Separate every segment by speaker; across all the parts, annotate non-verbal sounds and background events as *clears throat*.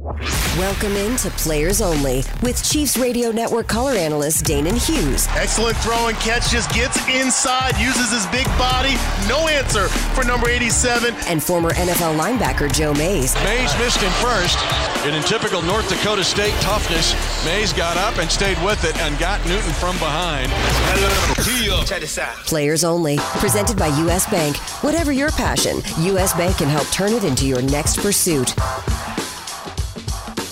Speaker 1: Welcome into Players Only with Chiefs Radio Network color analyst Danan Hughes.
Speaker 2: Excellent throw and catch, just gets inside, uses his big body. No answer for number 87.
Speaker 1: And former NFL linebacker Joe Mays.
Speaker 3: Mays missed him first. And in typical North Dakota State toughness, Mays got up and stayed with it and got Newton from behind.
Speaker 4: Check this out.
Speaker 1: Players Only, presented by U.S. Bank. Whatever your passion, U.S. Bank can help turn it into your next pursuit.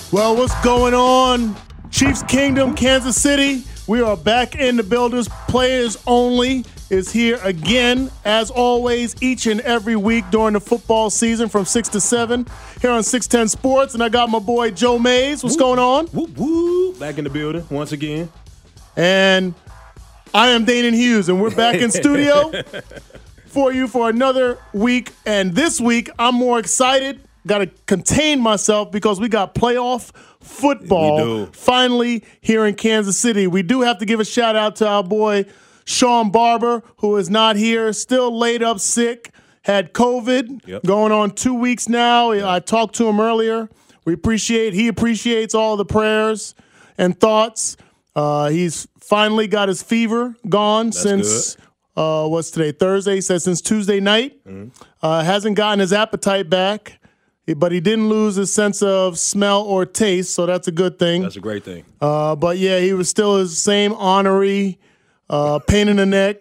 Speaker 2: Well, what's going on? Chiefs Kingdom, Kansas City. We are back in the buildings. Players only is here again, as always, each and every week during the football season from 6 to 7 here on 610 Sports. And I got my boy Joe Mays. What's going on?
Speaker 5: Whoop, whoop. Back in the building once again.
Speaker 2: And I am Danan Hughes, and we're back in studio *laughs* for you for another week. And this week, I'm more excited. Got to contain myself because we got playoff football finally here in Kansas City. We do have to give a shout out to our boy Shawn Barber, who is not here, still laid up sick, had COVID,
Speaker 5: Yep.
Speaker 2: going on two weeks now. I talked to him earlier. We appreciate, he appreciates all the prayers and thoughts. Uh, he's finally got his fever gone since uh, what's today? Thursday. He said since Tuesday night.
Speaker 5: Mm-hmm.
Speaker 2: Uh, hasn't gotten his appetite back, but he didn't lose his sense of smell or taste, so that's a good thing.
Speaker 5: That's a great thing.
Speaker 2: Uh, but yeah, he was still his same honorary, uh, pain in the neck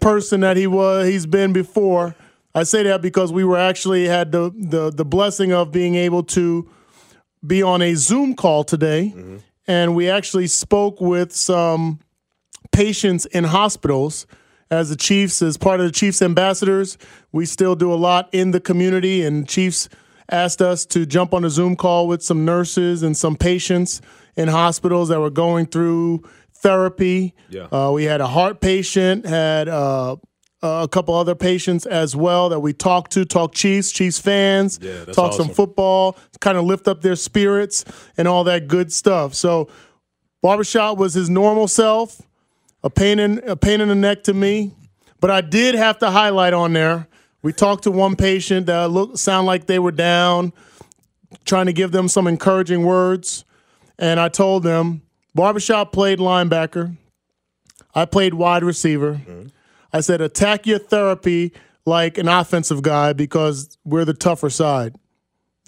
Speaker 2: person that he was. He's been before. I say that because we were actually had the the the blessing of being able to be on a Zoom call today, and we actually spoke with some patients in hospitals. As the Chiefs, as part of the Chiefs ambassadors, we still do a lot in the community, and Chiefs asked us to jump on a Zoom call with some nurses and some patients in hospitals that were going through therapy.
Speaker 5: Yeah.
Speaker 2: Uh, we had a heart patient, had uh, a couple other patients as well that we talked to, talk Chiefs, Chiefs fans,
Speaker 5: Yeah,
Speaker 2: talk some football, kind of lift up their spirits and all that good stuff. So, barbershop was his normal self, a pain in a pain in the neck to me, but I did have to highlight on there. We talked to one patient that looked sound like they were down, trying to give them some encouraging words, and I told them barbershop played linebacker. I played wide receiver. I said attack your therapy like an offensive guy because we're the tougher side.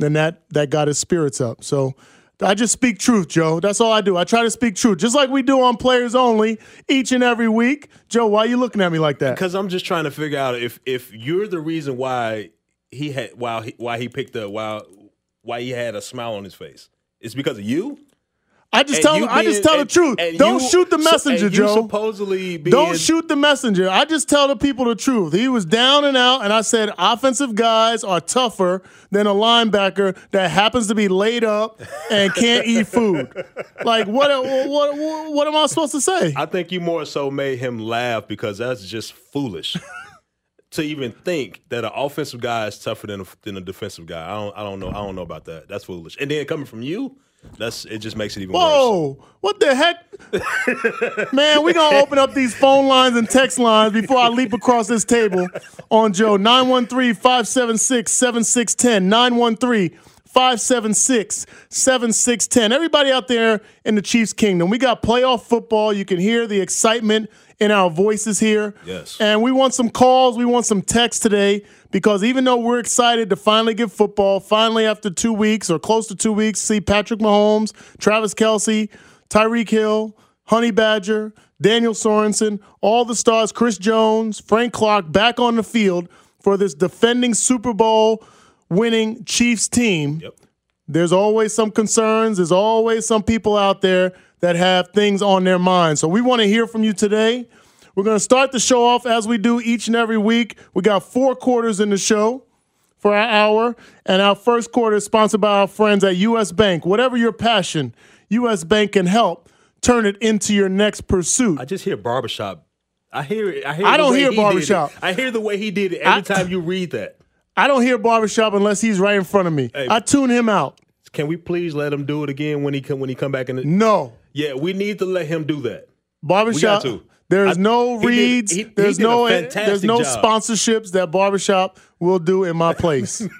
Speaker 2: And that that got his spirits up. So I just speak truth, Joe. That's all I do. I try to speak truth, just like we do on Players Only each and every week. Joe, why are you looking at me like that?
Speaker 5: Because I'm just trying to figure out if if you're the reason why he had why he, why he picked up why why he had a smile on his face. It's because of you.
Speaker 2: I just
Speaker 5: And
Speaker 2: tell
Speaker 5: you
Speaker 2: I just tell
Speaker 5: and-
Speaker 2: the truth. Don't
Speaker 5: you-
Speaker 2: shoot the messenger, Joe.
Speaker 5: Supposedly being
Speaker 2: Don't shoot the messenger. I just tell the people the truth. He was down and out, and I said offensive guys are tougher than a linebacker that happens to be laid up and can't eat food. Like what? What? What, what am I supposed to say?
Speaker 5: I think you more so made him laugh because that's just foolish. *laughs* to even think that an offensive guy is tougher than a, than a defensive guy, I don't, I don't know, I don't know about that. That's foolish. And then coming from you, that's it. Just makes it even worse.
Speaker 2: Whoa! What the heck? *laughs* Man, we gonna open up these phone lines and text lines before I leap across this table on Joe. 913-576-7610. 913-576-7610. Everybody out there in the Chiefs Kingdom, we got playoff football. You can hear the excitement in our voices here.
Speaker 5: Yes.
Speaker 2: And we want some calls, we want some texts today because even though we're excited to finally get football, finally after two weeks or close to two weeks, see Patrick Mahomes, Travis Kelce, Tyreek Hill, Honey Badger, Daniel Sorensen, all the stars, Chris Jones, Frank Clark back on the field for this defending Super Bowl winning Chiefs team.
Speaker 5: Yep.
Speaker 2: There's always some concerns. There's always some people out there that have things on their mind. So we want to hear from you today. We're going to start the show off as we do each and every week. We got four quarters in the show for our hour, and our first quarter is sponsored by our friends at US Bank. Whatever your passion, US Bank can help turn it into your next pursuit.
Speaker 5: I just hear barbershop. I hear it. I hear.
Speaker 2: I
Speaker 5: the
Speaker 2: don't
Speaker 5: way
Speaker 2: hear
Speaker 5: he
Speaker 2: barbershop.
Speaker 5: I hear the way he did it every
Speaker 2: I-
Speaker 5: time you read that.
Speaker 2: I don't hear barbershop unless he's right in front of me.
Speaker 5: Hey.
Speaker 2: I tune him out.
Speaker 5: Can we please let him do it again when he come when he come back in? The,
Speaker 2: No.
Speaker 5: yeah, we need to let him do that.
Speaker 2: Barbershop.
Speaker 5: We got to.
Speaker 2: There's
Speaker 5: I-
Speaker 2: no
Speaker 5: he did- he- he
Speaker 2: there's
Speaker 5: a
Speaker 2: no
Speaker 5: eh,
Speaker 2: there's no
Speaker 5: job.
Speaker 2: sponsorships that barbershop will do in my place. *laughs*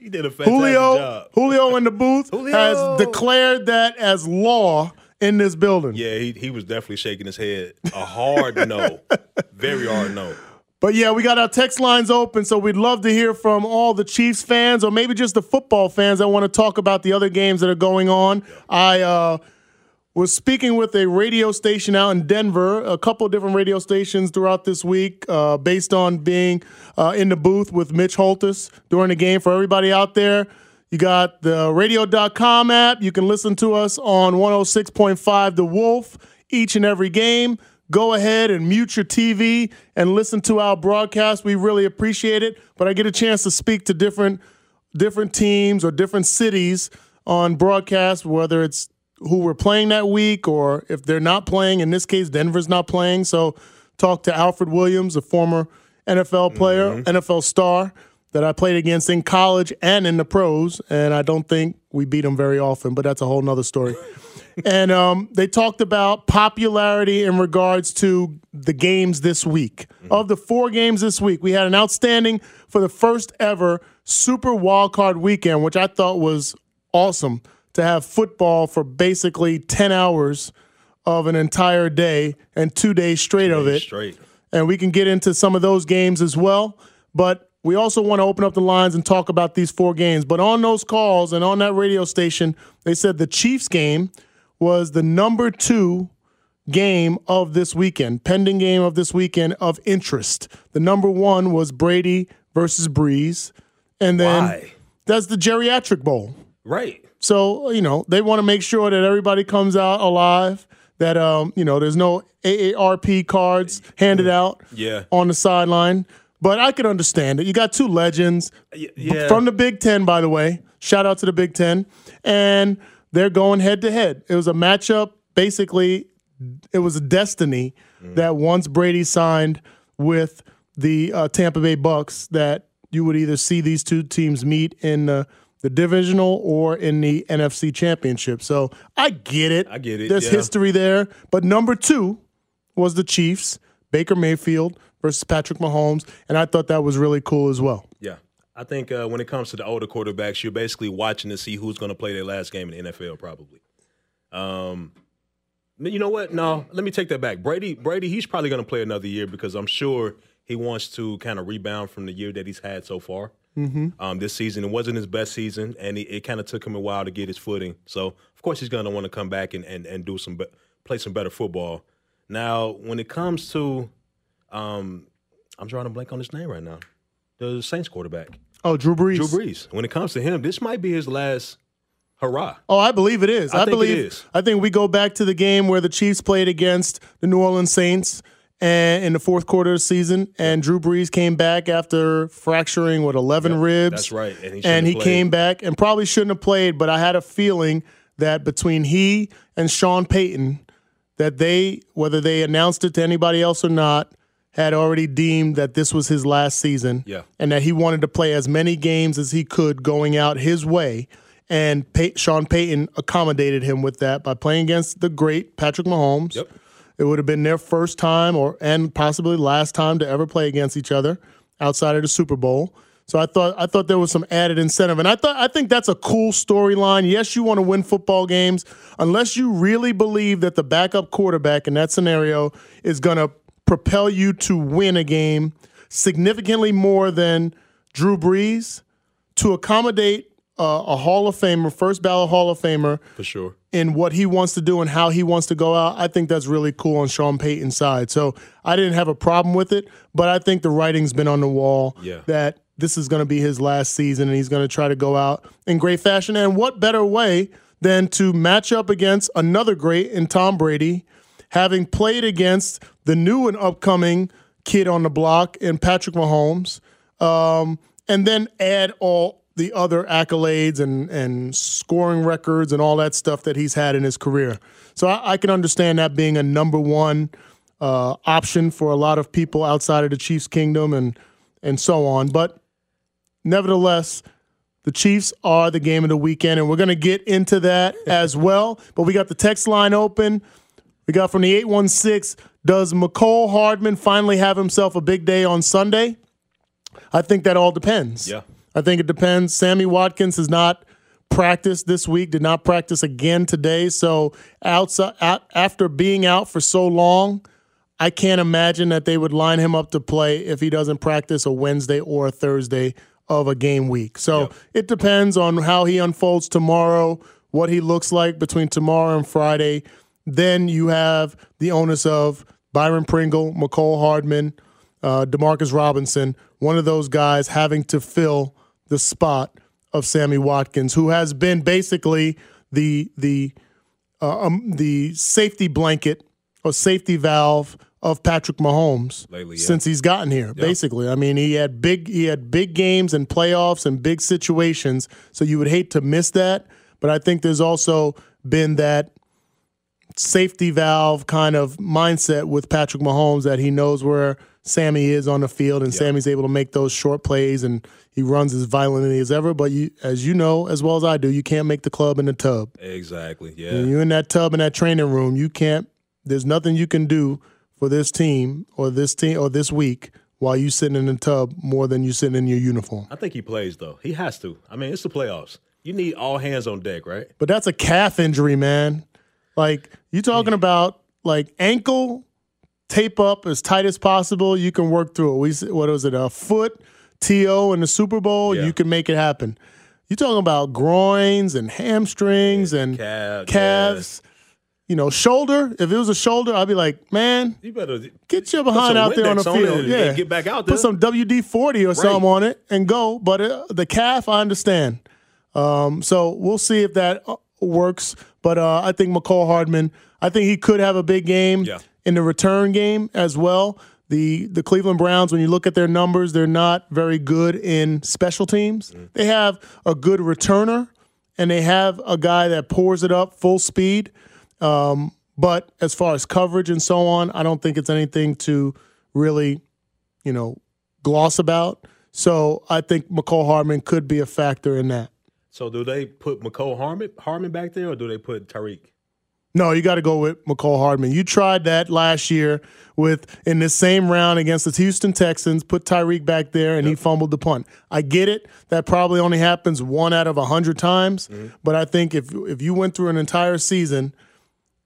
Speaker 5: He did a fantastic
Speaker 2: Julio
Speaker 5: job.
Speaker 2: Julio in the booth has declared that as law in this building.
Speaker 5: Yeah, he he was definitely shaking his head. A hard no, *laughs* very hard no.
Speaker 2: But yeah, we got our text lines open, so we'd love to hear from all the Chiefs fans or maybe just the football fans that want to talk about the other games that are going on. I uh, was speaking with a radio station out in Denver, a couple different radio stations throughout this week, uh, based on being uh, in the booth with Mitch Holthus during the game. For everybody out there, you got the radio.com app. You can listen to us on 106.5 The Wolf each and every game. Go ahead and mute your TV and listen to our broadcast. We really appreciate it. But I get a chance to speak to different different teams or different cities on broadcast, whether it's who we're playing that week or if they're not playing. In this case, Denver's not playing. So talk to Alfred Williams, a former NFL player, mm-hmm. NFL star that I played against in college and in the pros. And I don't think we beat him very often, but that's a whole nother story. And um, they talked about popularity in regards to the games this week. Of the four games this week, we had an outstanding for the first ever Super Wildcard Weekend, which I thought was awesome to have football for basically 10 hours of an entire day and two days straight of it
Speaker 5: Straight.
Speaker 2: and we can get into some of those games as well. But we also want to open up the lines and talk about these four games. But on those calls and on that radio station, they said the Chiefs game was the number two game of this weekend, pending game of this weekend of interest. The number one was Brady versus Brees. And then
Speaker 5: Why?
Speaker 2: that's the geriatric bowl.
Speaker 5: Right.
Speaker 2: So, you know, they want to make sure that everybody comes out alive, that, um, you know, there's no AARP cards handed out
Speaker 5: Yeah.
Speaker 2: on the sideline. But I could understand it. You got two legends
Speaker 5: yeah.
Speaker 2: from the Big Ten, by the way. Shout out to the Big Ten. And they're going head to head. It was a matchup, basically, it was a destiny that once Brady signed with the uh, Tampa Bay Bucks, that you would either see these two teams meet in the, the divisional or in the NFC Championship. So I get it.
Speaker 5: I get it,
Speaker 2: There's
Speaker 5: yeah.
Speaker 2: history there. But number two was the Chiefs, Baker Mayfield versus Patrick Mahomes. And I thought that was really cool as well.
Speaker 5: Yeah. I think uh, when it comes to the older quarterbacks, you're basically watching to see who's going to play their last game in the NFL, probably. Um, you know what? No, let me take that back. Brady, Brady, he's probably going to play another year because I'm sure he wants to kind of rebound from the year that he's had so far. Mm-hmm. Um, this season, it wasn't his best season, and he, it kind of took him a while to get his footing. So, of course, he's going to want to come back and, and, and do some be- play some better football. Now, when it comes to, um, I'm drawing a blank on his name right now. The Saints quarterback.
Speaker 2: Oh, Drew Brees.
Speaker 5: Drew Brees. When it comes to him, this might be his last hurrah.
Speaker 2: Oh, I believe it is.
Speaker 5: I
Speaker 2: I,
Speaker 5: think
Speaker 2: believe
Speaker 5: is.
Speaker 2: I think we go back to the game where the Chiefs played against the New Orleans Saints and in the fourth quarter of the season, and Drew Brees came back after fracturing with eleven ribs.
Speaker 5: that's right, and he
Speaker 2: and he came back and probably shouldn't have played, but I had a feeling that between he and Sean Payton, that they whether they announced it to anybody else or not. Had already deemed that this was his last season,
Speaker 5: Yeah.
Speaker 2: and that he wanted to play as many games as he could going out his way. And Pay- Sean Payton accommodated him with that by playing against the great Patrick Mahomes.
Speaker 5: Yep.
Speaker 2: It would have been their first time or and possibly last time to ever play against each other outside of the Super Bowl. So I thought I thought there was some added incentive. And I thought I think that's a cool storyline. Yes, you want to win football games unless you really believe that the backup quarterback in that scenario is going to propel you to win a game significantly more than Drew Brees to accommodate uh, a Hall of Famer, first ballot Hall of Famer,
Speaker 5: for sure.
Speaker 2: in what he wants to do and how he wants to go out. I think that's really cool on Sean Payton's side. So I didn't have a problem with it, but I think the writing's been on the wall
Speaker 5: Yeah.
Speaker 2: that this is going to be his last season and he's going to try to go out in great fashion. And what better way than to match up against another great in Tom Brady, having played against the new and upcoming kid on the block in Patrick Mahomes, um, and then add all the other accolades and, and scoring records and all that stuff that he's had in his career. So I, I can understand that being a number one uh, option for a lot of people outside of the Chiefs' kingdom and and so on. But nevertheless, the Chiefs are the game of the weekend, and we're going to get into that as well. But we got the text line open. We got from the 816 Does Mecole Hardman finally have himself a big day on Sunday? I think that all depends.
Speaker 5: Yeah.
Speaker 2: I think it depends. Sammy Watkins has not practiced this week, did not practice again today. So outside, after being out for so long, I can't imagine that they would line him up to play if he doesn't practice a Wednesday or a Thursday of a game week. So it depends on how he unfolds tomorrow, what he looks like between tomorrow and Friday. Then you have the onus of Byron Pringle, Mecole Hardman, uh, Demarcus Robinson, one of those guys having to fill the spot of Sammy Watkins, who has been basically the the uh, um, the safety blanket or safety valve of Patrick Mahomes
Speaker 5: Lately, yeah.
Speaker 2: since he's gotten here. Basically, I mean, he had big he had big games and playoffs and big situations, so you would hate to miss that. But I think there's also been that safety valve kind of mindset with Patrick Mahomes that he knows where Sammy is on the field and Sammy's able to make those short plays and he runs as violently as ever. But you, as you know as well as I do, you can't make the club in the tub.
Speaker 5: Exactly. Yeah.
Speaker 2: When you're in that tub in that training room, you can't. There's nothing you can do for this team or this team or this week while you sitting in the tub more than you sitting in your uniform.
Speaker 5: I think he plays though. He has to. I mean, it's the playoffs. You need all hands on deck, right?
Speaker 2: But that's a calf injury, man. Like you talking about like ankle tape up as tight as possible. You can work through it. We what was it? A foot to in the Super Bowl.
Speaker 5: Yeah.
Speaker 2: You can make it happen. You talking about groins and hamstrings and
Speaker 5: Calf,
Speaker 2: calves. You know, shoulder. If it was a shoulder, I'd be like, man,
Speaker 5: You better
Speaker 2: get your behind out there on the field.
Speaker 5: and-
Speaker 2: yeah,
Speaker 5: get back out there.
Speaker 2: Put some WD forty or something on it and go. But uh, the calf, I understand. Um, so we'll see if that uh, works. But uh, I think Mecole Hardman, I think he could have a big game
Speaker 5: Yeah.
Speaker 2: in the return game as well. The the Cleveland Browns, when you look at their numbers, they're not very good in special teams.
Speaker 5: Mm-hmm.
Speaker 2: They have a good returner, and they have a guy that pours it up full speed. Um, but as far as coverage and so on, I don't think it's anything to really, you know, gloss about. So I think Mecole Hardman could be a factor in that.
Speaker 5: So do they put Mecole Harmon Harmon back there, or do they put Tyreek?
Speaker 2: No, you got to go with Mecole Hardman. You tried that last year with in this same round against the Houston Texans, put Tyreek back there, and he fumbled the punt. I get it. That probably only happens one out of a hundred times. Mm-hmm. But I think if if you went through an entire season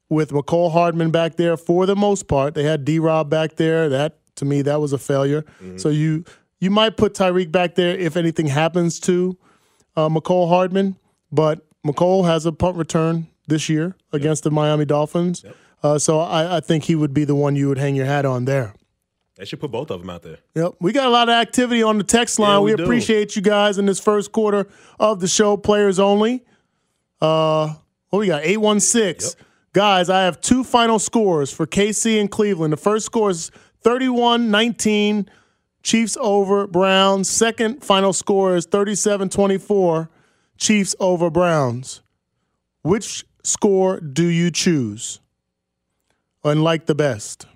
Speaker 2: with Mecole Hardman back there for the most part, they had D Rob back there. That to me, that was a failure. Mm-hmm. So you you might put Tyreek back there if anything happens to uh, Mecole Hardman, but Mecole has a punt return this year against the Miami Dolphins. Uh, so I, I think he would be the one you would hang your hat on there.
Speaker 5: They should put both of them out there.
Speaker 2: Yep. We got a lot of activity on the text line.
Speaker 5: Yeah,
Speaker 2: we
Speaker 5: we
Speaker 2: appreciate you guys in this first quarter of the show, players only. Uh, what we got? 816. Guys, I have two final scores for KC and Cleveland. The first score is 31 19, Chiefs over Browns. Second final score is 37 24, Chiefs over Browns. Which score do you choose? And like the best?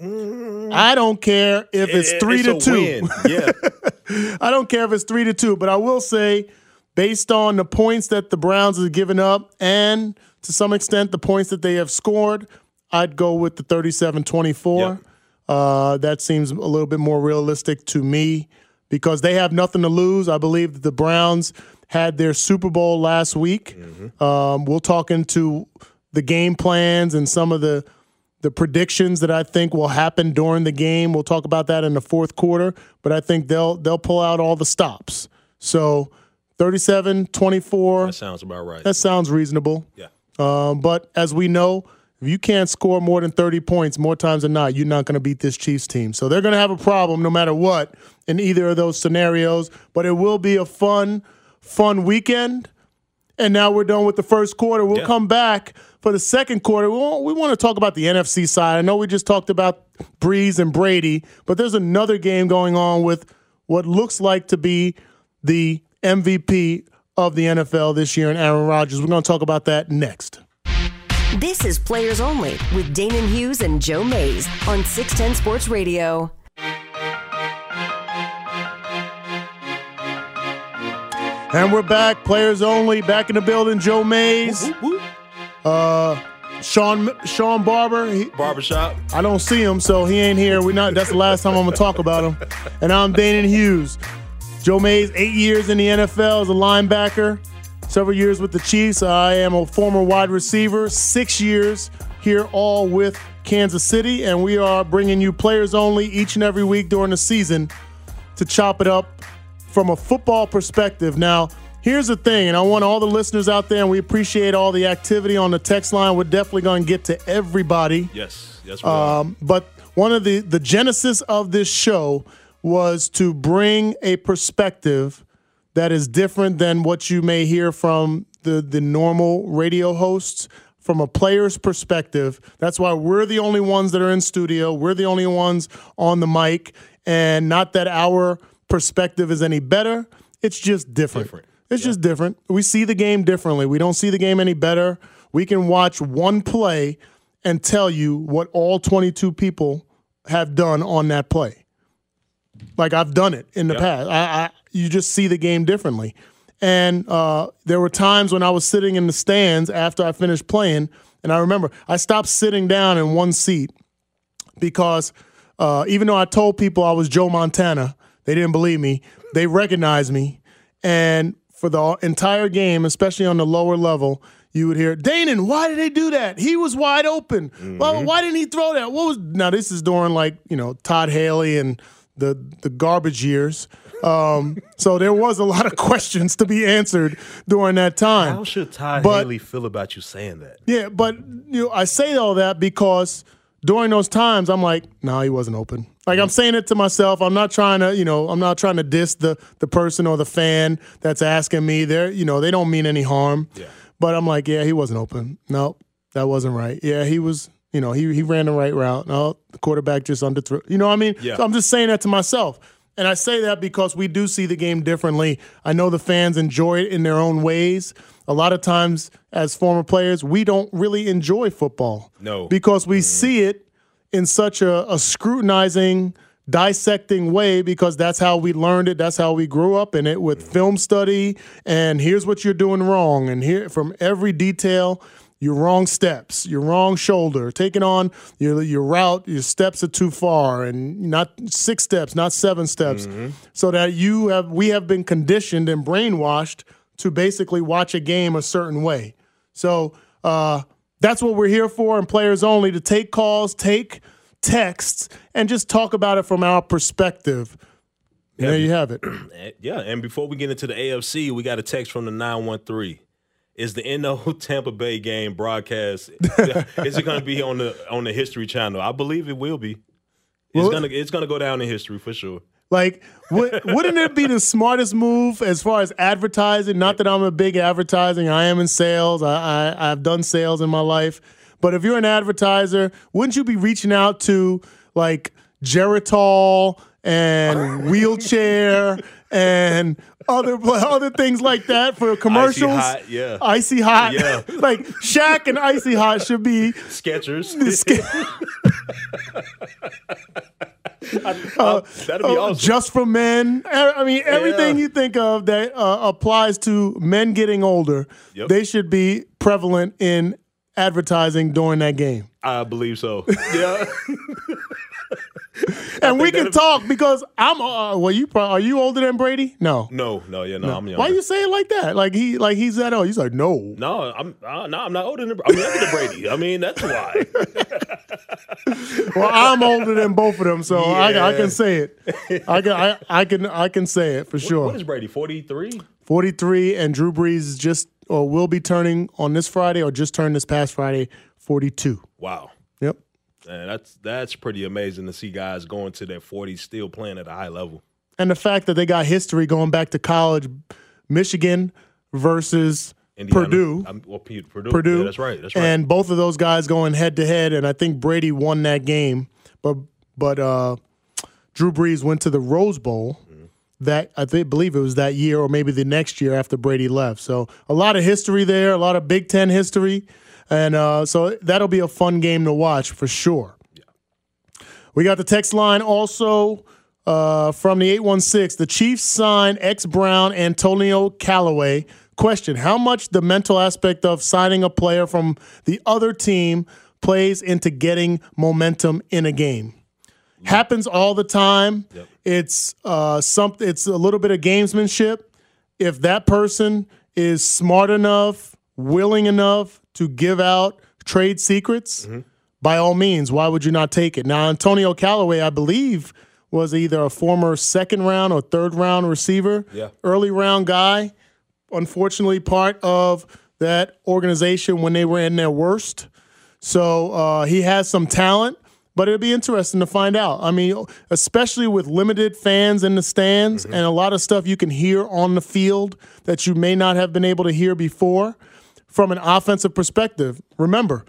Speaker 2: Mm. I don't care if it's
Speaker 5: It-
Speaker 2: three to
Speaker 5: it's a
Speaker 2: two.
Speaker 5: win. Yeah. *laughs*
Speaker 2: I don't care if it's three to two, but I will say, based on the points that the Browns have given up and to some extent the points that they have scored, I'd go with the 37 24.
Speaker 5: Yep.
Speaker 2: Uh, that seems a little bit more realistic to me because they have nothing to lose. I believe that the Browns had their Super Bowl last week. Um, we'll talk into the game plans and some of the the predictions that I think will happen during the game. We'll talk about that in the fourth quarter, but I think they'll they'll pull out all the stops. So 37 24.
Speaker 5: That sounds about right.
Speaker 2: That sounds reasonable.
Speaker 5: Yeah.
Speaker 2: Um, but as we know, if you can't score more than 30 points more times than not, you're not going to beat this Chiefs team. So they're going to have a problem no matter what in either of those scenarios. But it will be a fun, fun weekend. And now we're done with the first quarter. We'll
Speaker 5: Yeah.
Speaker 2: come back for the second quarter. We want, we want to talk about the NFC side. I know we just talked about Brees and Brady, but there's another game going on with what looks like to be the MVP of the NFL this year in Aaron Rodgers. We're going to talk about that next.
Speaker 1: This is Players Only with Danan Hughes and Joe Mays on 610 Sports Radio.
Speaker 2: And we're back, players only, back in the building. Joe Mays, uh, Shawn Shawn Barber. He,
Speaker 5: Barbershop.
Speaker 2: I don't see him, so he ain't here. We not. That's the last time I'm gonna talk about him. And I'm Danan Hughes. Joe Mays, eight years in the NFL as a linebacker, several years with the Chiefs. I am a former wide receiver, six years here, all with Kansas City, and we are bringing you players only each and every week during the season to chop it up from a football perspective. Now, here's the thing, and I want all the listeners out there, and we appreciate all the activity on the text line. We're definitely going to get to everybody.
Speaker 5: Yes. Yes. We are.
Speaker 2: Um, but one of the the genesis of this show was to bring a perspective that is different than what you may hear from the the normal radio hosts from a player's perspective. That's why we're the only ones that are in studio. We're the only ones on the mic, and not that our perspective is any better. It's just different.
Speaker 5: Different.
Speaker 2: It's just different. We see the game differently. We don't see the game any better. We can watch one play and tell you what all 22 people have done on that play. Like I've done it in the
Speaker 5: Yeah.
Speaker 2: past. I, I you just see the game differently. And uh, there were times when I was sitting in the stands after I finished playing, and I remember I stopped sitting down in one seat because uh, even though I told people I was Joe Montana, they didn't believe me. They recognized me, and for the entire game, especially on the lower level, you would hear, "Danan, why did they do that? He was wide open. Well, why didn't he throw that? What was now? This is during like you know Todd Haley and the the garbage years." Um, so there was a lot of *laughs* questions to be answered during that time.
Speaker 5: How should Todd
Speaker 2: but-
Speaker 5: Haley feel about you saying that?
Speaker 2: Yeah, but you know, I say all that because during those times I'm like, no, he wasn't open. Like I'm saying it to myself. I'm not trying to, you know, I'm not trying to diss the the person or the fan that's asking me. They're, you know, they don't mean any harm.
Speaker 5: Yeah.
Speaker 2: But I'm like, yeah, he wasn't open. No, that wasn't right. Yeah, he was. You know, he he ran the right route. No, the quarterback just underthrew. You know what I mean?
Speaker 5: Yeah.
Speaker 2: So I'm just saying that to myself. And I say that because we do see the game differently. I know the fans enjoy it in their own ways. A lot of times, as former players, we don't really enjoy football.
Speaker 5: No.
Speaker 2: Because we mm-hmm. see it in such a, a scrutinizing, dissecting way because that's how we learned it. That's how we grew up in it with mm. film study. And here's what you're doing wrong. And here, from every detail, your wrong steps, your wrong shoulder, taking on your your route, your steps are too far, and not six steps, not seven steps, so that you have we have been conditioned and brainwashed to basically watch a game a certain way. So uh, that's what we're here for, and players only to take calls, take texts, and just talk about it from our perspective. And there you have it. *clears throat*
Speaker 5: Eh, Yeah, and before we get into the AFC, we got a text from the 913. Is the NO *laughs* Tampa Bay game broadcast *laughs* is it going to be on the on the History Channel? I believe it will be. It's
Speaker 2: Well-
Speaker 5: gonna it's gonna go down in history for sure.
Speaker 2: Like, would, wouldn't it be the *laughs* smartest move as far as advertising? Not that I'm a big advertising. I am in sales. I, I I've done sales in my life. But if you're an advertiser, wouldn't you be reaching out to like Geritol and wheelchair and other *laughs* other things like that for commercials?
Speaker 5: Hot, yeah.
Speaker 2: Icy hot.
Speaker 5: Yeah. *laughs*
Speaker 2: like Shaq and Icy Hot should be
Speaker 5: Skechers. *laughs*
Speaker 2: Uh,
Speaker 5: That'd be
Speaker 2: uh,
Speaker 5: awesome.
Speaker 2: Just for men. I mean, everything
Speaker 5: Yeah.
Speaker 2: you think of that uh, applies to men getting older,
Speaker 5: Yep.
Speaker 2: they should be prevalent in advertising during that game.
Speaker 5: I believe so. Yeah.
Speaker 2: And we can talk because I'm. Uh, well, you are you older than Brady? No.
Speaker 5: No, no, yeah, no, I'm young.
Speaker 2: Why you say it like that? Like he, like he's that old. He's like, no.
Speaker 5: No, I'm uh, no, I'm not older than. I'm younger than Brady. I mean, that's why. *laughs*
Speaker 2: Well, I'm older than both of them, so I, I can say it. I can, I, I can, I can say it for sure.
Speaker 5: What is Brady? Forty three.
Speaker 2: 43, and Drew Brees just or will be turning on this Friday or just turned this past Friday, 42.
Speaker 5: Wow. Man, that's that's pretty amazing to see guys going to their 40s still playing at a high level.
Speaker 2: And the fact that they got history going back to college, Michigan versus
Speaker 5: Indiana,
Speaker 2: Purdue.
Speaker 5: I'm, well, Purdue.
Speaker 2: Purdue.
Speaker 5: Yeah, that's right. That's right.
Speaker 2: And both of those guys going head to head, and I think Brady won that game, but but uh, Drew Brees went to the Rose Bowl.
Speaker 5: Mm-hmm.
Speaker 2: That I think believe it was that year or maybe the next year after Brady left. So a lot of history there, a lot of Big Ten history, and uh, so that'll be a fun game to watch for sure. We got the text line also uh, from the 816. The Chiefs sign ex Brown Antonio Callaway. Question How much the mental aspect of signing a player from the other team plays into getting momentum in a game? Happens all the time. It's uh, something. It's a little bit of gamesmanship. If that person is smart enough, willing enough to give out trade secrets, by all means, why would you not take it? Now, Antonio Callaway, I believe, was either a former second round or third round receiver,
Speaker 5: Yeah.
Speaker 2: early round guy. Unfortunately, part of that organization when they were in their worst. So uh, he has some talent, but it'll be interesting to find out. I mean, especially with limited fans in the stands and a lot of stuff you can hear on the field that you may not have been able to hear before from an offensive perspective. Remember,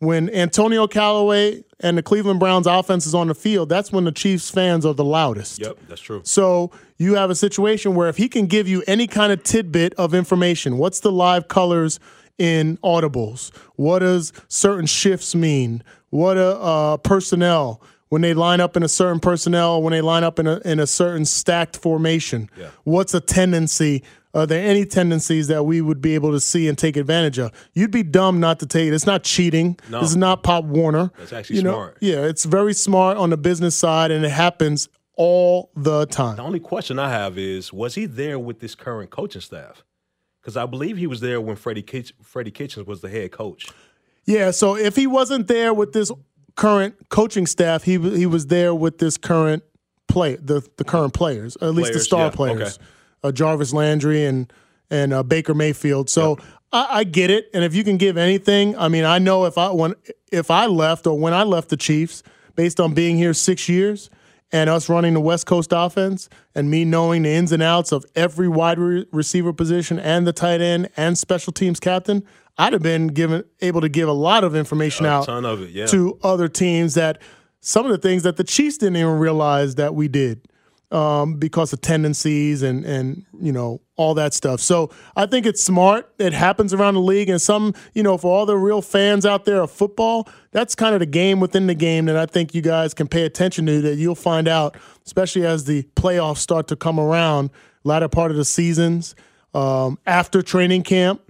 Speaker 2: when Antonio Callaway and the Cleveland Browns offense is on the field, that's when the Chiefs fans are the loudest.
Speaker 5: yep, that's true.
Speaker 2: So you have a situation where if he can give you any kind of tidbit of information, what's the live colors in audibles? What does certain shifts mean? What a uh, personnel when they line up in a certain personnel, when they line up in a in a certain stacked formation?
Speaker 5: Yeah.
Speaker 2: What's a tendency? Are there any tendencies that we would be able to see and take advantage of? You'd be dumb not to take it. It's not cheating.
Speaker 5: No.
Speaker 2: This is not Pop Warner.
Speaker 5: That's actually
Speaker 2: You know,
Speaker 5: smart.
Speaker 2: Yeah, it's very smart on the business side, and it happens all the time.
Speaker 5: The only question I have is, was he there with this current coaching staff? Because I believe he was there when Freddie Kitch- Freddie Kitchens was the head coach.
Speaker 2: Yeah, so if he wasn't there with this current coaching staff, he he was there with this current play the the current players, at least the star
Speaker 5: yeah,
Speaker 2: players,
Speaker 5: okay.
Speaker 2: Uh, Jarvis Landry and and uh, Baker Mayfield. So I, I get it, and if you can give anything, I mean, I know if I when if I left or when I left the Chiefs, based on being here six years. And us running the West Coast offense, and me knowing the ins and outs of every wide re- receiver position, and the tight end, and special teams captain, I'd have been given able to give a lot of information
Speaker 5: A
Speaker 2: out
Speaker 5: ton of it, yeah.
Speaker 2: to other teams that some of the things that the Chiefs didn't even realize that we did um, because of tendencies and and you know all that stuff. So I think it's smart. It happens around the league, and some you know for all the real fans out there of football, that's kind of the game within the game that I think you guys can pay attention to. That you'll find out, especially as the playoffs start to come around, latter part of the seasons. Um, after training camp,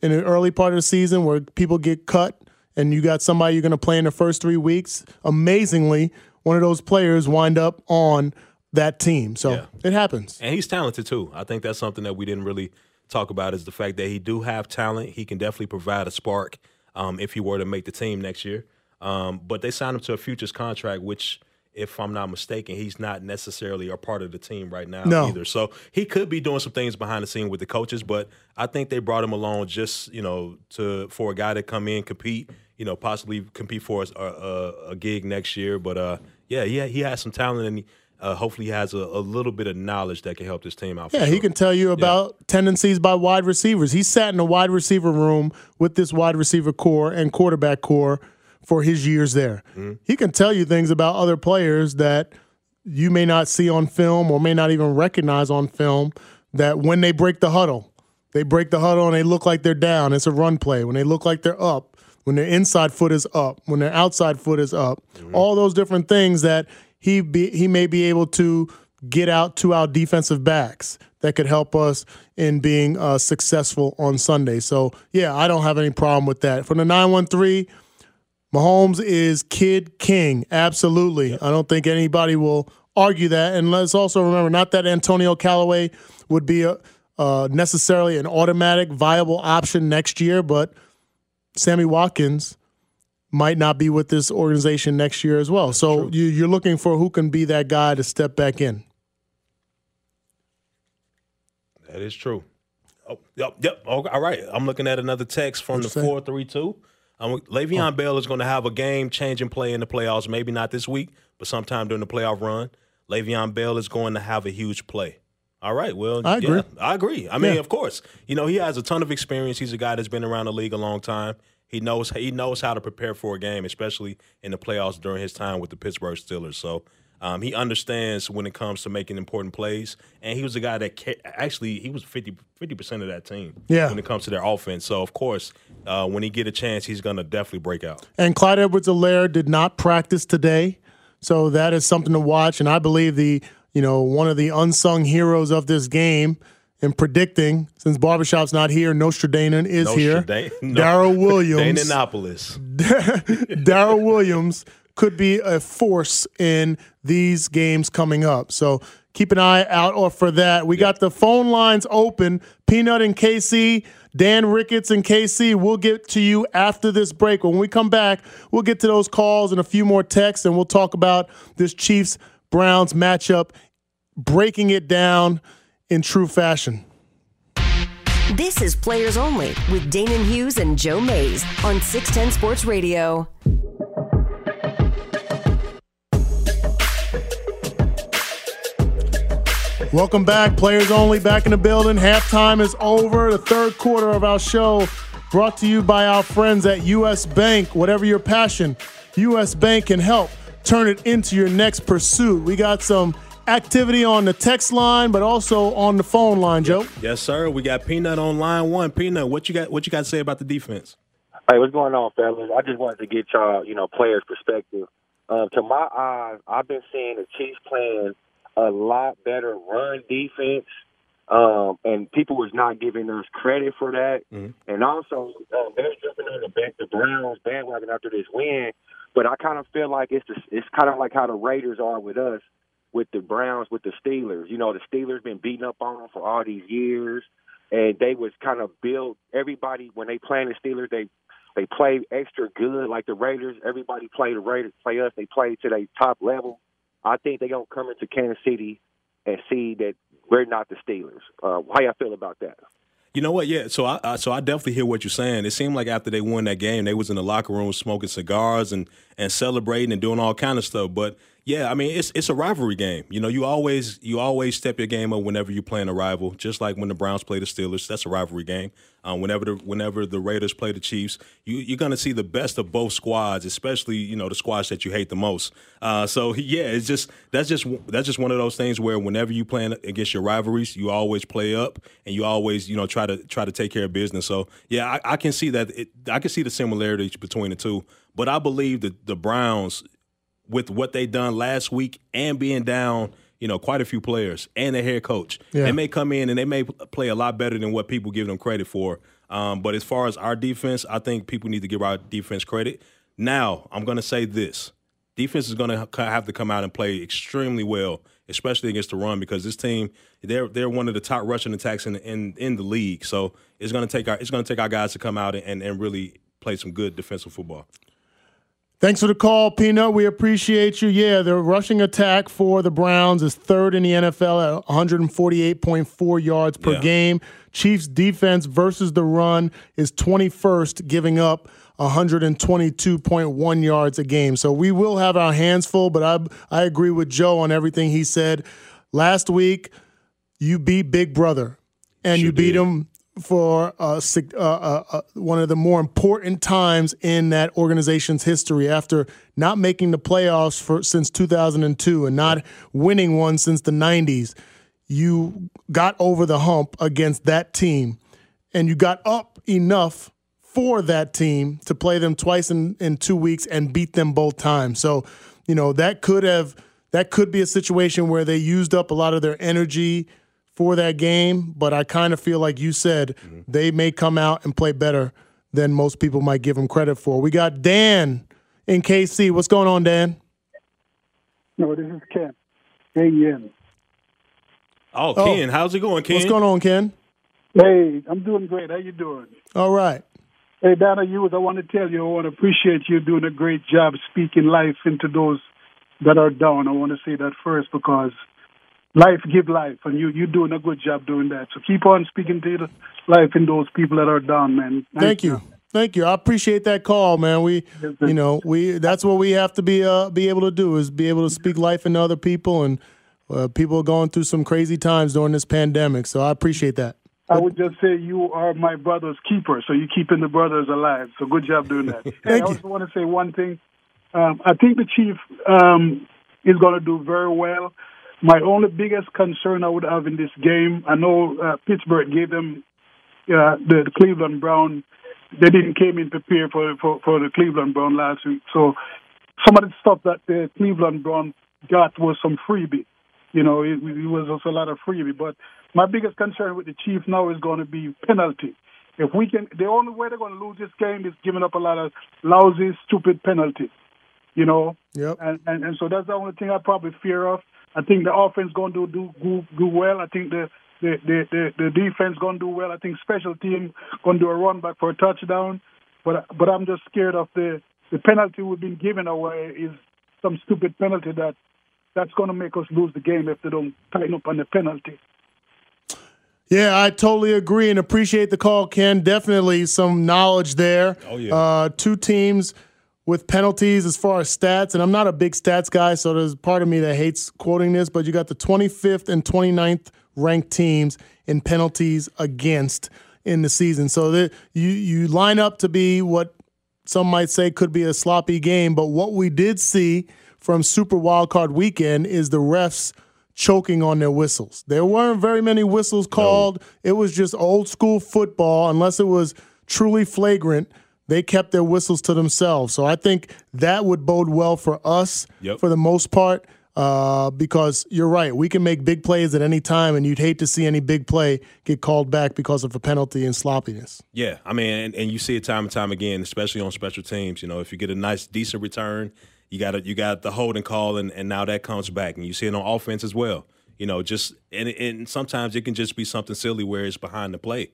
Speaker 2: in the early part of the season, where people get cut, and you got somebody you're going to play in the first three weeks. Amazingly, one of those players wind up on that team. So
Speaker 5: Yeah.
Speaker 2: it happens.
Speaker 5: And he's talented too. I think that's something that we didn't really talk about is the fact that he do have talent. He can definitely provide a spark um, if he were to make the team next year. Um, but they signed him to a futures contract, which, if I'm not mistaken, he's not necessarily a part of the team right now
Speaker 2: No.
Speaker 5: either. So he could be doing some things behind the scene with the coaches. But I think they brought him along just you know to for a guy to come in compete. You know, possibly compete for us a, a, a gig next year. But uh, yeah, yeah, he has some talent and. He, uh, hopefully, he has a, a little bit of knowledge that can help this team out.
Speaker 2: Yeah, he can tell you about tendencies by wide receivers. He sat in a wide receiver room with this wide receiver core and quarterback core for his years there. He can tell you things about other players that you may not see on film or may not even recognize on film that when they break the huddle, they break the huddle and they look like they're down. It's a run play. When they look like they're up, when their inside foot is up, when their outside foot is up, all those different things that he be, he may be able to get out to our defensive backs that could help us in being uh, successful on Sunday. So yeah, I don't have any problem with that. From the nine one three. Mahomes is kid king. Absolutely. I don't think anybody will argue that. And let's also remember not that Antonio Callaway would be a, uh, necessarily an automatic viable option next year, but Sammy Watkins might not be with this organization next year as well. So you, you're looking for who can be that guy to step back in.
Speaker 5: That is true. Oh, yep, yep. Oh, all right. I'm looking at another text from the four three two. Um, Le'Veon Bell is going to have a game changing play in the playoffs. Maybe not this week, but sometime during the playoff run, Le'Veon Bell is going to have a huge play. All right. Well,
Speaker 2: I agree.
Speaker 5: Yeah, I agree. I mean,
Speaker 2: Yeah.
Speaker 5: of course, you know he has a ton of experience. He's a guy that's been around the league a long time. He knows he knows how to prepare for a game, especially in the playoffs during his time with the Pittsburgh Steelers. So um, he understands when it comes to making important plays. And he was a guy that ca- actually he was 50 percent of that team
Speaker 2: Yeah.
Speaker 5: when it comes to their offense. So of course, uh, when he get a chance, he's going to definitely break out.
Speaker 2: And Clyde Edwards Helaire did not practice today. So that is something to watch. And I believe the, you know, one of the unsung heroes of this game in predicting, since Barbershop's not here, Nostradamus is here. *laughs*
Speaker 5: No.
Speaker 2: Darrel Williams. *laughs*
Speaker 5: Danapolis. *laughs*
Speaker 2: Darrel Williams could be a force in these games coming up. So keep an eye out for that. We got the phone lines open. Peanut and KC, Dan Ricketts and KC. We'll get to you after this break. When we come back, we'll get to those calls and a few more texts, and we'll talk about this Chiefs Browns matchup, breaking it down in true fashion.
Speaker 1: This is Players Only with Danan Hughes and Joe Mays on 610 Sports Radio.
Speaker 2: Welcome back, players only, back in the building. Halftime is over. The third quarter of our show brought to you by our friends at US Bank. Whatever your passion, US Bank can help turn it into your next pursuit. We got some activity on the text line, but also on the phone line, Joe.
Speaker 5: Yes, sir. We got Peanut on line one. Peanut, what you got? What you got to say about the defense?
Speaker 6: Hey, what's going on, fellas? I just wanted to get y'all, you know, players' perspective. Um, to my eyes, I've been seeing the Chiefs playing a lot better run defense, um, and people was not giving us credit for that. And also, um, they're jumping on the, back, the Browns bandwagon after this win, but I kind of feel like it's the, it's kind of like how the Raiders are with us, with the Browns, with the Steelers. You know, the Steelers been beating up on them for all these years, and they was kind of built. Everybody when they playing the Steelers, they they play extra good. Like the Raiders, everybody play the Raiders, play us. They play to their top level. I think they gonna come into Kansas City and see that we're not the Steelers. Uh, how y'all feel about that?
Speaker 5: You know what? Yeah. So I, I so I definitely hear what you're saying. It seemed like after they won that game, they was in the locker room smoking cigars and and celebrating and doing all kind of stuff. But yeah, I mean, it's it's a rivalry game. You know, you always you always step your game up whenever you're playing a rival. Just like when the Browns play the Steelers, that's a rivalry game. Um, whenever the whenever the Raiders play the Chiefs, you you're gonna see the best of both squads, especially you know the squads that you hate the most. Uh, so *laughs* yeah, it's just that's just that's just one of those things where whenever you playing against your rivalries, you always play up and you always you know try to try to take care of business. So yeah, I, I can see that it, I can see the similarities between the two. But I believe that the Browns, with what they done last week and being down, you know, quite a few players and their head coach,
Speaker 2: Yeah.
Speaker 5: they may come in and they may play a lot better than what people give them credit for. Um, but as far as our defense, I think people need to give our defense credit. Now, I'm going to say this: defense is going to have to come out and play extremely well, especially against the run, because this team they're they're one of the top rushing attacks in in, in the league. So it's going to take our it's going to take our guys to come out and, and really play some good defensive football.
Speaker 2: Thanks for the call, Peanut. We appreciate you. Yeah, the rushing attack for the Browns is third in the NFL at 148.4 yards per
Speaker 5: Yeah.
Speaker 2: game. Chiefs defense versus the run is 21st, giving up 122.1 yards a game. So we will have our hands full, but I I agree with Joe on everything he said. Last week, you beat Big Brother, and you beat him for uh, uh, uh, uh, one of the more important times in that organization's history after not making the playoffs for since 2002 and not winning one since the 90s. You got over the hump against that team, and you got up enough for that team to play them twice in, in two weeks and beat them both times. So, you know, that could have that could be a situation where they used up a lot of their energy for that game, but I kind of feel like you said mm-hmm. they may come out and play better than most people might give them credit for. We got Dan in KC. What's going on, Dan?
Speaker 7: No, this is Ken. A.M.
Speaker 5: Oh, oh, Ken, how's it going, Ken?
Speaker 2: What's going on, Ken?
Speaker 7: Hey, I'm doing great. How you doing?
Speaker 2: All right.
Speaker 7: Hey, Donna Hughes, I want to tell you, I want to appreciate you doing a great job speaking life into those that are down. I want to say that first because life give life, and you you're doing a good job doing that. So keep on speaking to the life in those people that are down, man.
Speaker 2: Thank you. Thank you. I appreciate that call, man. We, you know, we that's what we have to be uh, be able to do is be able to speak life into other people, and uh, people are going through some crazy times during this pandemic. So I appreciate that.
Speaker 7: I would just say you are my brother's keeper, so you're keeping the brothers alive. So good job doing that. *laughs* and I also want to say one thing. Um, I think the chief um, is going to do very well. My only biggest concern I would have in this game, I know uh, Pittsburgh gave them uh, the, the Cleveland Brown. They didn't came in prepared for, for for the Cleveland Brown last week. So some of the stuff that the Cleveland Brown got was some freebie. You know, it, it was also a lot of freebie. But my biggest concern with the Chiefs now is going to be penalty. If we can, the only way they're going to lose this game is giving up a lot of lousy, stupid penalties. You know,
Speaker 2: yep.
Speaker 7: and, and and so that's the only thing I probably fear of. I think the offense going to do do do well. I think the the the the, the defense going to do well. I think special team going to do a run back for a touchdown. But but I'm just scared of the the penalty we've been giving away is some stupid penalty that that's going to make us lose the game if they don't tighten up on the penalty.
Speaker 2: Yeah, I totally agree and appreciate the call, Ken. Definitely some knowledge there.
Speaker 5: Oh, yeah.
Speaker 2: Uh, two teams with penalties as far as stats, and I'm not a big stats guy, so there's part of me that hates quoting this, but you got the 25th and 29th ranked teams in penalties against in the season. So that you you line up to be what some might say could be a sloppy game, but what we did see from Super Wildcard Weekend is the refs choking on their whistles. There weren't very many whistles called. It was just old school football, unless it was truly flagrant. They kept their whistles to themselves. So I think that would bode well for us
Speaker 5: Yep.
Speaker 2: for the most part. Uh, because you're right, we can make big plays at any time, and you'd hate to see any big play get called back because of a penalty and sloppiness.
Speaker 5: Yeah, I mean, and, and you see it time and time again, especially on special teams. You know, if you get a nice, decent return, you got a, you got the holding call, and, and now that comes back, and you see it on offense as well. You know, just and, and sometimes it can just be something silly where it's behind the plate.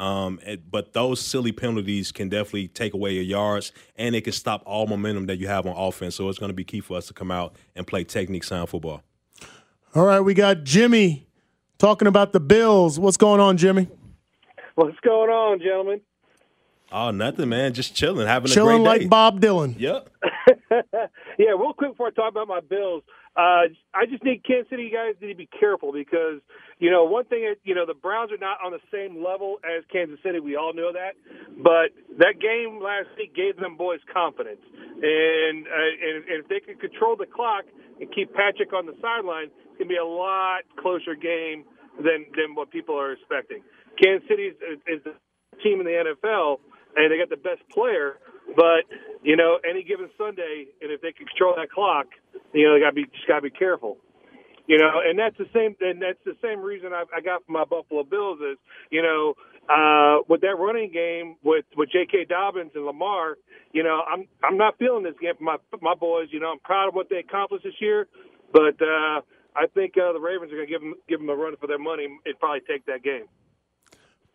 Speaker 5: Um, it- but those silly penalties can definitely take away your yards, and it can stop all momentum that you have on offense. So it's going to be key for us to come out and play technique sound football.
Speaker 2: All right, we got Jimmy talking about the Bills. What's going on, Jimmy?
Speaker 8: What's going on, gentlemen?
Speaker 5: Oh, nothing, man. Just chilling, having
Speaker 2: Chilling
Speaker 5: a great day. like.
Speaker 2: Bob Dylan.
Speaker 5: Yep. *laughs*
Speaker 8: yeah, real quick before I talk about my Bills, uh, I just need Kansas City guys need to be careful because you know one thing is you know the Browns are not on the same level as Kansas City. We all know that, but that game last week gave them boys confidence, and uh, and, and if they can control the clock and keep Patrick on the sideline, it's gonna be a lot closer game than than what people are expecting. Kansas City is, is the team in the NFL, and they got the best player. But you know, any given Sunday, and if they can control that clock, you know, they got to be just got to be careful. You know, and that's the same. And that's the same reason I, I got from my Buffalo Bills is, you know, uh, with that running game with with J.K. Dobbins and Lamar, you know, I'm I'm not feeling this game for my my boys. You know, I'm proud of what they accomplished this year, but uh, I think uh, the Ravens are going to give them give them a run for their money and probably take that game.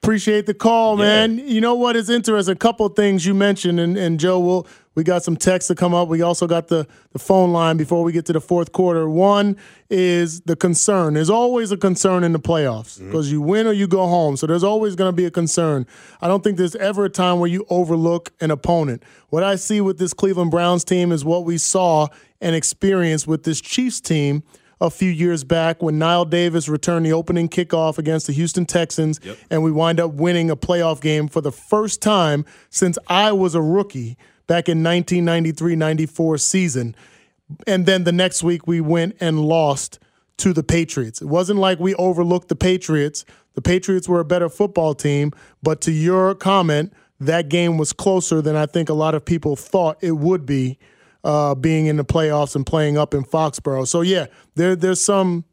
Speaker 2: Appreciate the call, man. You know what is interesting? A couple of things you mentioned, and, and Joe, we'll, we got some texts to come up. We also got the, the phone line before we get to the fourth quarter. One is the concern. There's always a concern in the playoffs mm-hmm. because you win or you go home. So there's always going to be a concern. I don't think there's ever a time where you overlook an opponent. What I see with this Cleveland Browns team is what we saw and experienced with this Chiefs team a few years back when Knile Davis returned the opening kickoff against the Houston Texans, and we wind up winning a playoff game for the first time since I was a rookie back in 1993 94 season. And then the next week we went and lost to the Patriots. It wasn't like we overlooked the Patriots. The Patriots were a better football team, but to your comment, that game was closer than I think a lot of people thought it would be uh, being in the playoffs and playing up in Foxborough. So yeah, there there's some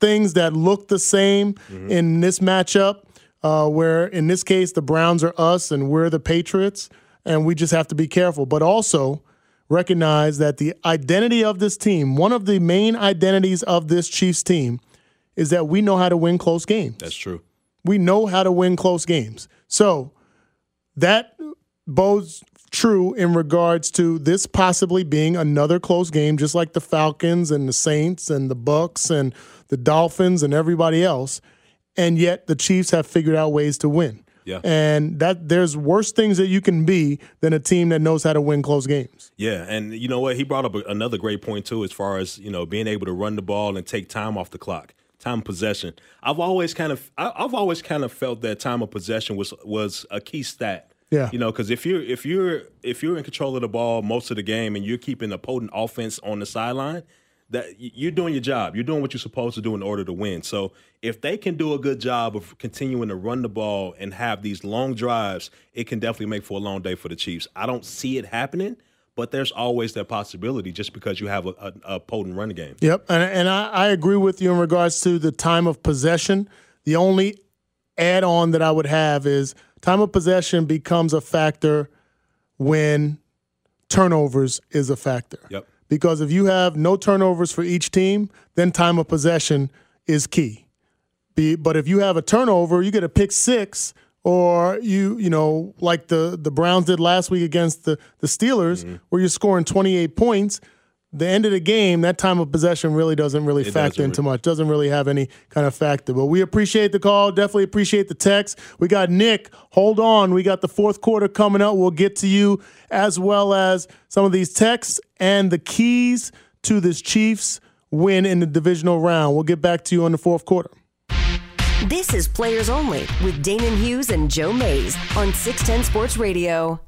Speaker 2: things that look the same in this matchup, uh, where in this case the Browns are us and we're the Patriots, and we just have to be careful. But also, recognize that the identity of this team, one of the main identities of this Chiefs team, is that we know how to win close games.
Speaker 5: That's true.
Speaker 2: We know how to win close games. So that bodes true in regards to this possibly being another close game, just like the Falcons and the Saints and the Bucks and the Dolphins and everybody else. And yet the Chiefs have figured out ways to win.
Speaker 5: Yeah.
Speaker 2: And that there's worse things that you can be than a team that knows how to win close games.
Speaker 5: Yeah, and you know what? He brought up another great point too, as far as you know, being able to run the ball and take time off the clock, time of possession. I've always kind of, I've always kind of felt that time of possession was was a key stat.
Speaker 2: Yeah.
Speaker 5: You know, because if you're if you're if you're in control of the ball most of the game and you're keeping a potent offense on the sideline, that you're doing your job. You're doing what you're supposed to do in order to win. So if they can do a good job of continuing to run the ball and have these long drives, it can definitely make for a long day for the Chiefs. I don't see it happening, but there's always that possibility just because you have a, a, a potent run game.
Speaker 2: Yep, and, and I, I agree with you in regards to the time of possession. The only add on that I would have is time of possession becomes a factor when turnovers is a factor.
Speaker 5: Yep.
Speaker 2: Because if you have no turnovers for each team, then time of possession is key. Be, but if you have a turnover, you get a pick six, or you you know like the the Browns did last week against the the Steelers,
Speaker 5: Mm-hmm.
Speaker 2: where you're scoring 28 points. The end of the game, that time of possession really doesn't really
Speaker 5: It
Speaker 2: factor
Speaker 5: doesn't
Speaker 2: into much. Doesn't really have any kind of factor. But we appreciate the call. Definitely appreciate the text. We got Nick. Hold on. We got the fourth quarter coming up. We'll get to you as well as some of these texts and the keys to this Chiefs win in the divisional round. We'll get back to you on the fourth quarter.
Speaker 1: This is Players Only with Danan Hughes and Joe Mays on 610 Sports Radio.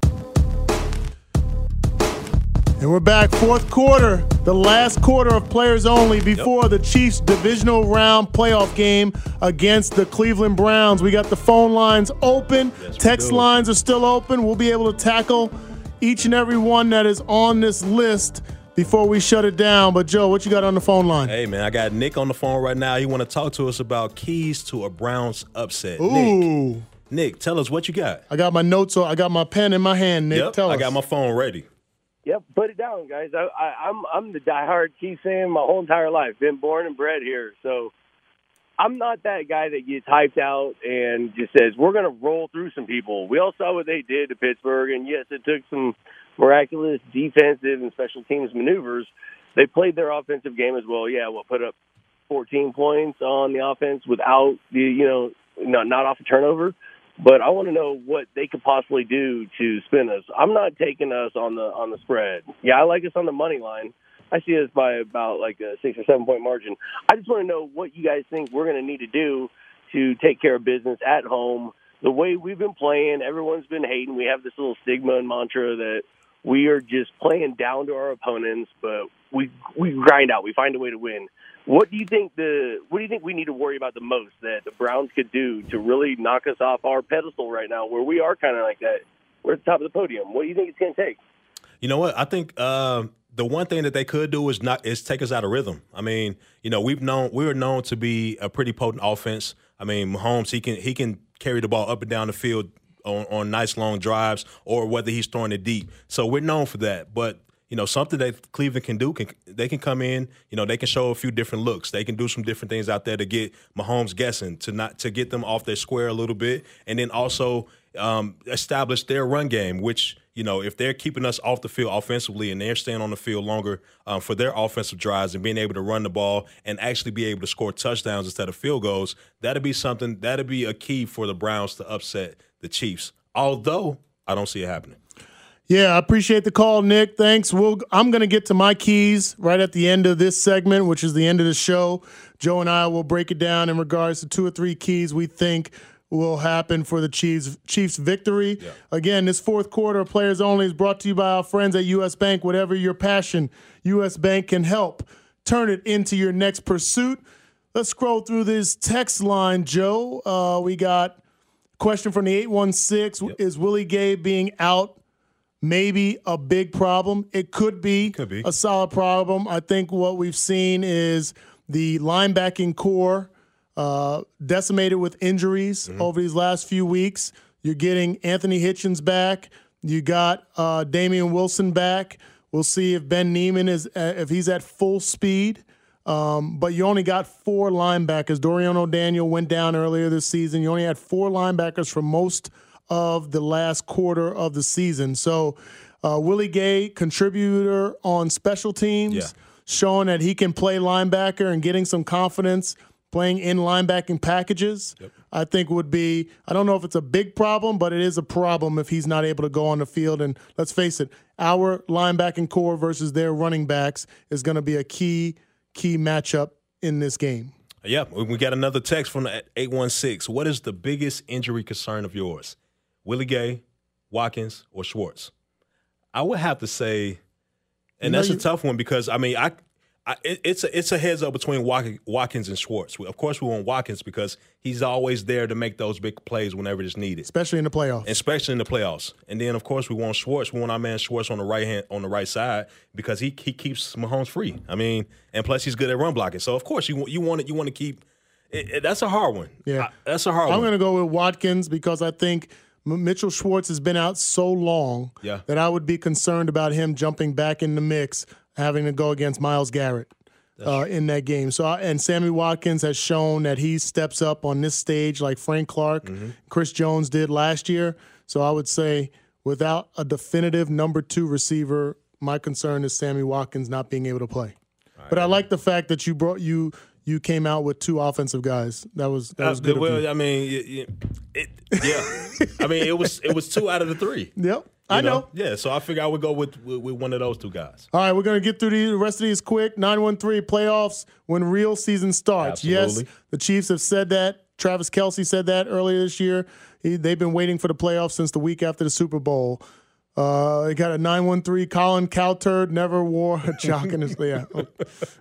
Speaker 2: And we're back, fourth quarter, the last quarter of players only before the Chiefs divisional round playoff game against the Cleveland Browns. We got the phone lines open, text lines are still open. We'll be able to tackle each and every one that is on this list before we shut it down. But Joe, what you got on the phone line?
Speaker 5: Hey man, I got Nick on the phone right now. He want to talk to us about keys to a Browns upset. Nick,
Speaker 2: Ooh,
Speaker 5: Nick, tell us what you got.
Speaker 2: I got my notes. I got my pen in my hand. Nick,
Speaker 5: Yep,
Speaker 2: tell
Speaker 5: I got my phone ready.
Speaker 9: Yep, put it down, guys. I, I, I'm I'm the diehard Chiefs fan my whole entire life. Been born and bred here, so I'm not that guy that gets hyped out and just says we're going to roll through some people. We all saw what they did to Pittsburgh, and yes, it took some miraculous defensive and special teams maneuvers. They played their offensive game as well. Yeah, what put up 14 points on the offense without the you know not not off a turnover but I want to know what they could possibly do to spin us. I'm not taking us on the on the spread. Yeah, I like us on the money line. I see us by about like a six or seven point margin. I just want to know what you guys think we're going to need to do to take care of business at home. The way we've been playing, everyone's been hating. We have this little stigma and mantra that we are just playing down to our opponents, but we we grind out. We find a way to win. What do you think the What do you think we need to worry about the most that the Browns could do to really knock us off our pedestal right now, where we are kind of like that? We're at the top of the podium. What do you think it's going to take?
Speaker 5: You know what? I think uh, the one thing that they could do is not is take us out of rhythm. I mean, you know, we've known we were known to be a pretty potent offense. I mean, Mahomes he can he can carry the ball up and down the field on, on nice long drives, or whether he's throwing it deep. So we're known for that. But you know, something that Cleveland can do can they can come in. You know, they can show a few different looks. They can do some different things out there to get Mahomes guessing, to not to get them off their square a little bit, and then also um, establish their run game, which you know, if they're keeping us off the field offensively and they're staying on the field longer um, for their offensive drives and being able to run the ball and actually be able to score touchdowns instead of field goals, that'd be something, that'd be a key for the Browns to upset the Chiefs. Although I don't see it happening.
Speaker 2: Yeah, I appreciate the call, Nick. Thanks. We'll, I'm going to get to my keys right at the end of this segment, which is the end of the show. Joe and I will break it down in regards to two or three keys we think will happen for the Chiefs Chiefs victory. Again, this fourth quarter of Players Only is brought to you by our friends at US Bank. Whatever your passion, US Bank can help turn it into your next pursuit. Let's scroll through this text line, Joe. Uh, we got question from the 816 is Willie Gay being out maybe a big problem. It could be,
Speaker 5: Could be.
Speaker 2: a solid problem. I think what we've seen is the linebacking corps uh, decimated with injuries over these last few weeks. You're getting Anthony Hitchens back. You got uh, Damien Wilson back. We'll see if Ben Niemann is uh, if he's at full speed. Um, but you only got four linebackers. Dorian O'Daniel went down earlier this season. You only had four linebackers for most of the last quarter of the season. So uh, Willie Gay, contributor on special teams,
Speaker 5: Yeah.
Speaker 2: showing that he can play linebacker and getting some confidence playing in linebacking packages. I think would be I don't know if it's a big problem, but it is a problem if he's not able to go on the field. And let's face it, our linebacking corps versus their running backs is going to be a key key matchup in this game.
Speaker 5: Yeah, we got another text from the 816. What is the biggest injury concern of yours? Willie Gay, Watkins, or Schwartz? I would have to say,
Speaker 2: You
Speaker 5: and
Speaker 2: know
Speaker 5: that's
Speaker 2: you-
Speaker 5: a tough one because I mean, I, I it- it's a it's a heads up between Watkins and Schwartz. Of course, we want Watkins because he's always there to make those big plays whenever it's needed,
Speaker 2: especially in the playoffs.
Speaker 5: especially in the playoffs. And then, of course, we want Schwartz. We want our man Schwartz on the right hand on the right side because he he keeps Mahomes free. I mean, and plus he's good at run blocking. So of course you want you want it you want to keep. It, it- that's a hard one.
Speaker 2: Yeah.
Speaker 5: I- that's a hard
Speaker 2: I'm
Speaker 5: one.
Speaker 2: going to go with Watkins because I think Mitchell Schwartz has been out so long
Speaker 5: Yeah.
Speaker 2: that I would be concerned about him jumping back in the mix, having to go against Myles Garrett uh, in that game. So, I, and Sammy Watkins has shown that he steps up on this stage like Frank Clark,
Speaker 5: Mm-hmm.
Speaker 2: Chris Jones did last year. So, I would say without a definitive number two receiver, my concern is Sammy Watkins not being able to play. But I like the fact that you brought you you came out with two offensive guys. That was that was
Speaker 5: Uh,
Speaker 2: good. of
Speaker 5: well. I mean, it, it, yeah. *laughs* I mean, it was it was two out of the three.
Speaker 2: Yep, I
Speaker 5: You
Speaker 2: know.
Speaker 5: Yeah, so I figure I would go with, with with one of those two guys.
Speaker 2: All right, we're going to get through the rest of these quick. 913 playoffs when real season starts.
Speaker 5: Absolutely.
Speaker 2: Yes, the Chiefs have said that. Travis Kelce said that earlier this year. He, they've been waiting for the playoffs since the week after the Super Bowl. Uh, they got a 913 Colin Cowturd never wore a jock in his. *laughs* Yeah, I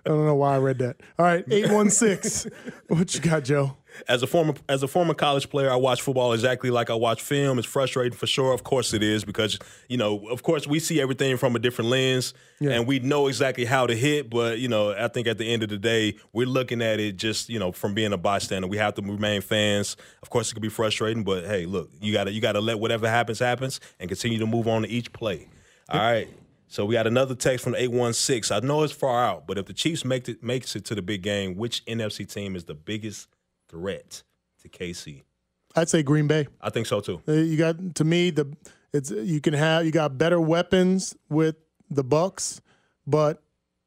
Speaker 2: don't know why I read that. All right, 816. *laughs* what you got, Joe?
Speaker 5: As a former as a former college player, I watch football exactly like I watch film. It's frustrating for sure. Of course it is because you know, of course we see everything from a different lens and we know exactly how to hit, but you know, I think at the end of the day, we're looking at it just, you know, from being a bystander. We have to remain fans. Of course it can be frustrating, but hey, look, you got to you got to let whatever happens happens and continue to move on to each play. All right. So we got another text from the 816. I know it's far out, but if the Chiefs make it makes it to the big game, which NFC team is the biggest threat to KC?
Speaker 2: I'd say Green Bay.
Speaker 5: I think so too.
Speaker 2: Uh, You got to me the it's you can have you got better weapons with the Bucks, but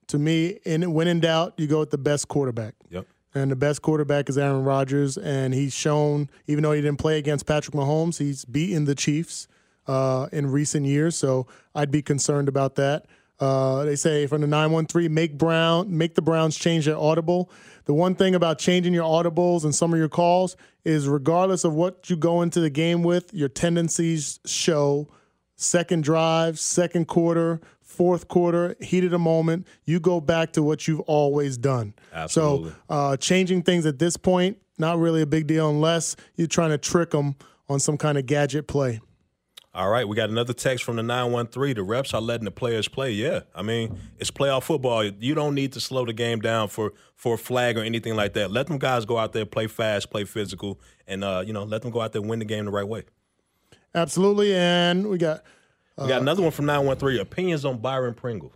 Speaker 2: to me, in when in doubt, you go with the best quarterback.
Speaker 5: Yep.
Speaker 2: And the best quarterback is Aaron Rodgers, and he's shown even though he didn't play against Patrick Mahomes, he's beaten the Chiefs uh, in recent years. So I'd be concerned about that. Uh, they say from the 913, make Brown, make the Browns change their audible. The one thing about changing your audibles and some of your calls is regardless of what you go into the game with, your tendencies show second drive, second quarter, fourth quarter, heat of the moment. You go back to what you've always done.
Speaker 5: Absolutely.
Speaker 2: So uh, changing things at this point, not really a big deal unless you're trying to trick them on some kind of gadget play.
Speaker 5: All right, we got another text from the 913. The reps are letting the players play. Yeah. I mean, it's playoff football. You don't need to slow the game down for for a flag or anything like that. Let them guys go out there, play fast, play physical, and uh, you know, let them go out there and win the game the right way.
Speaker 2: Absolutely. And we got
Speaker 5: We got another one from 913. Opinions on Byron Pringle.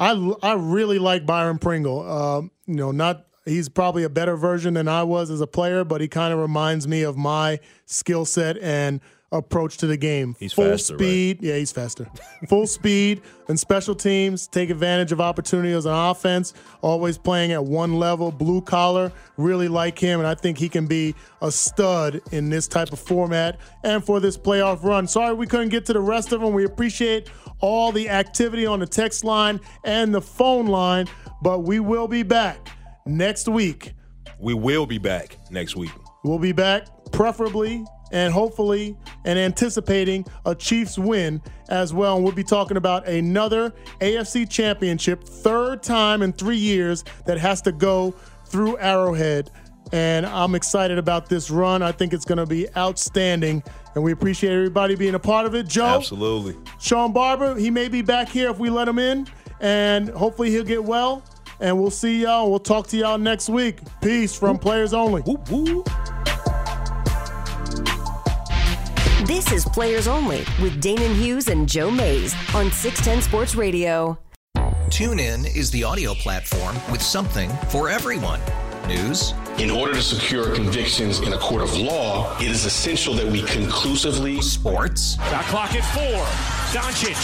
Speaker 2: I I really like Byron Pringle. Um, you know, not he's probably a better version than I was as a player, but he kind of reminds me of my skill set and approach to the game.
Speaker 5: He's
Speaker 2: full
Speaker 5: faster, right?
Speaker 2: speed. Yeah, he's faster. Full speed and special teams. Take advantage of opportunities on offense. Always playing at one level, blue collar. Really like him, and I think he can be a stud in this type of format and for this playoff run. Sorry we couldn't get to the rest of them. We appreciate all the activity on the text line and the phone line, but we will be back next week.
Speaker 5: We will be back next week.
Speaker 2: We'll be back, preferably and hopefully, and anticipating a Chiefs win as well. And we'll be talking about another AFC championship, third time in three years that has to go through Arrowhead. And I'm excited about this run. I think it's going to be outstanding. And we appreciate everybody being a part of it. Joe,
Speaker 5: Absolutely.
Speaker 2: Shawn Barber, he may be back here if we let him in. And hopefully he'll get well. And we'll see y'all. We'll talk to y'all next week. Peace from Players Only.
Speaker 1: This is Players Only with Danan Hughes and Joe Mays on 610 Sports Radio.
Speaker 10: TuneIn is the audio platform with something for everyone. News.
Speaker 11: In order to secure convictions in a court of law, it is essential that we conclusively.
Speaker 10: Sports.
Speaker 12: Got clock at four. Doncic.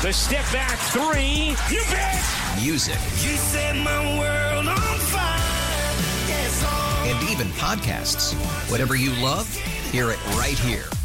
Speaker 12: The step back three. You bet.
Speaker 10: Music.
Speaker 4: You set my world on fire. Yes.
Speaker 10: And even podcasts. Whatever you love, hear it right here